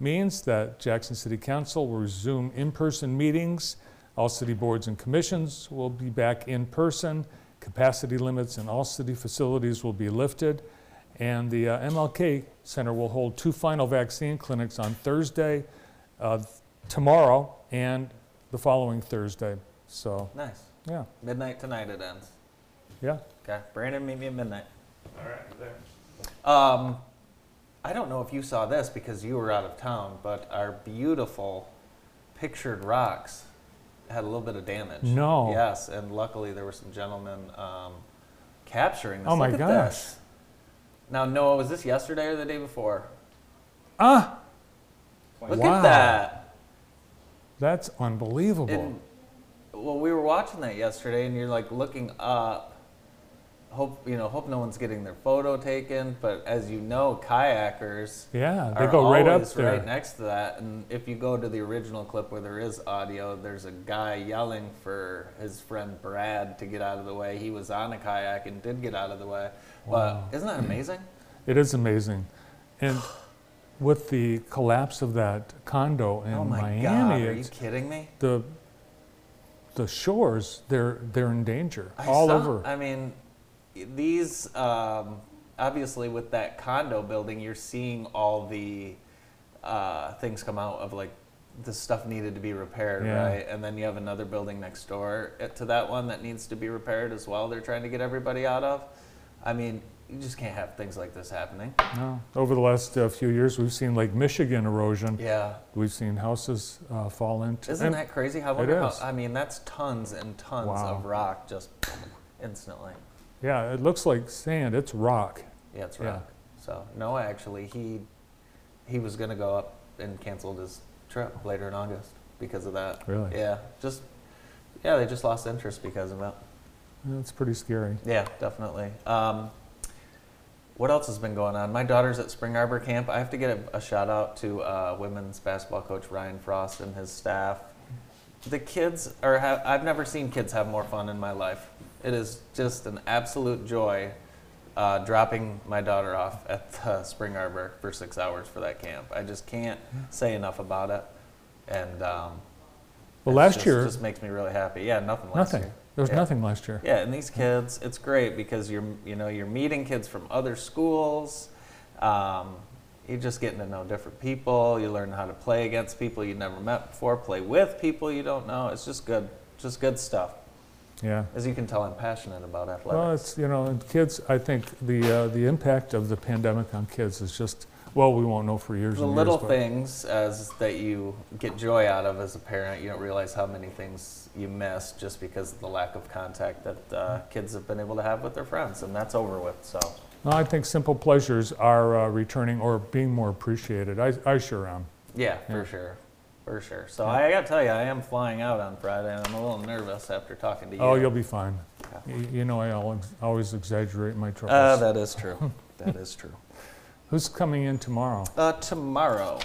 means that Jackson City Council will resume in-person meetings. All city boards and commissions will be back in person. Capacity limits in all city facilities will be lifted. And the uh, MLK Center will hold two final vaccine clinics on Thursday, uh, tomorrow, and the following Thursday. So, Nice. yeah, Midnight tonight it ends. yeah. Okay. Brandon, meet me at midnight. All right, there. Um, I don't know if you saw this because you were out of town, but our beautiful pictured rocks had a little bit of damage. No. Yes, and luckily there were some gentlemen um, capturing this. Oh my Look at gosh. this. Now, Noah, was this yesterday or the day before? Ah, Look Wow. at that. that's unbelievable. And, well, we were watching that yesterday, and you're like looking up. Hope you know. Hope no one's getting their photo taken. But as you know, kayakers. Yeah, they are go right up there. Right next to that, and if you go to the original clip where there is audio, there's a guy yelling for his friend Brad to get out of the way. He was on a kayak and did get out of the way. Wow. But isn't that amazing? It is amazing. And with the collapse of that condo in oh my Miami, God! Are you kidding me? the the shores they're they're in danger I all saw- over. I mean, these um, obviously with that condo building, you're seeing all the uh, things come out of like the stuff needed to be repaired, Yeah. right? And then you have another building next door uh, to that one that needs to be repaired as well. They're trying to get everybody out of. I mean, you just can't have things like this happening. No. Over the last uh, few years, we've seen Lake Michigan erosion. Yeah. We've seen houses uh, fall into. Isn't that crazy? How, It how is. I mean, that's tons and tons Wow. of rock just instantly. Yeah, it looks like sand. It's rock. Yeah, it's Yeah. rock. So Noah actually he he was gonna go up and canceled his trip later in August because of that. Really? Yeah. Just yeah, they just lost interest because of it. It's pretty scary. Yeah, definitely. Um, what else has been going on? My daughter's at Spring Arbor Camp. I have to get a, a shout out to uh, women's basketball coach Ryan Frost and his staff. The kids are. Ha- I've never seen kids have more fun in my life. It is just an absolute joy uh, dropping my daughter off at uh, Spring Arbor for six hours for that camp. I just can't say enough about it. And um, Well, last just- year- just makes me really happy. Yeah, nothing last Nothing. year. There was Yeah. nothing last year. Yeah, and these kids, it's great because you're you know you're meeting kids from other schools. Um, you're just getting to know different people. You learn how to play against people you never met before. Play with people you don't know. It's just good, just good stuff. Yeah. As you can tell, I'm passionate about athletics. Well, it's you know, and kids. I think the uh, the impact of the pandemic on kids is just well, we won't know for years. the and little years, but- things as that you get joy out of as a parent, you don't realize how many things you miss just because of the lack of contact that uh, kids have been able to have with their friends, and that's over with. So. No, I think simple pleasures are uh, returning or being more appreciated. I, I sure am. Yeah, for sure. For sure. So I got to tell you, I am flying out on Friday, and I'm a little nervous after talking to you. Oh, you'll be fine. Y- You know, I al- always exaggerate my troubles. Uh, that is true. that is true. Who's coming in tomorrow? Uh, tomorrow.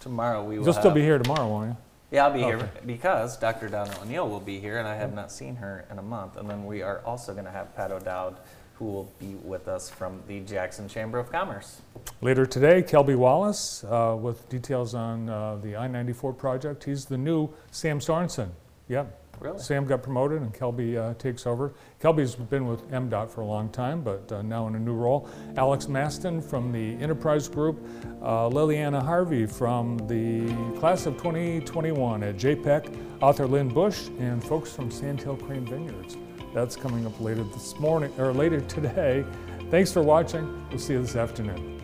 Tomorrow we will. You'll still be here tomorrow, won't you? Yeah, I'll be here Okay. because Dr. Donna O'Neill will be here, and I have not seen her in a month. And then we are also going to have Pat O'Dowd, who will be with us from the Jackson Chamber of Commerce. Later today, Kelby Wallace uh, with details on uh, the I-94 project. He's the new Sam Sorensen. Yep. Really? Sam got promoted and Kelby uh, takes over. Kelby's been with MDOT for a long time, but uh, now in a new role. Alex Maston from the Enterprise Group. Uh, Liliana Harvey from the class of 2021 at JPEC. Author Lynn Bush and folks from Sandhill Crane Vineyards. That's coming up later this morning or later today. Thanks for watching. We'll see you this afternoon.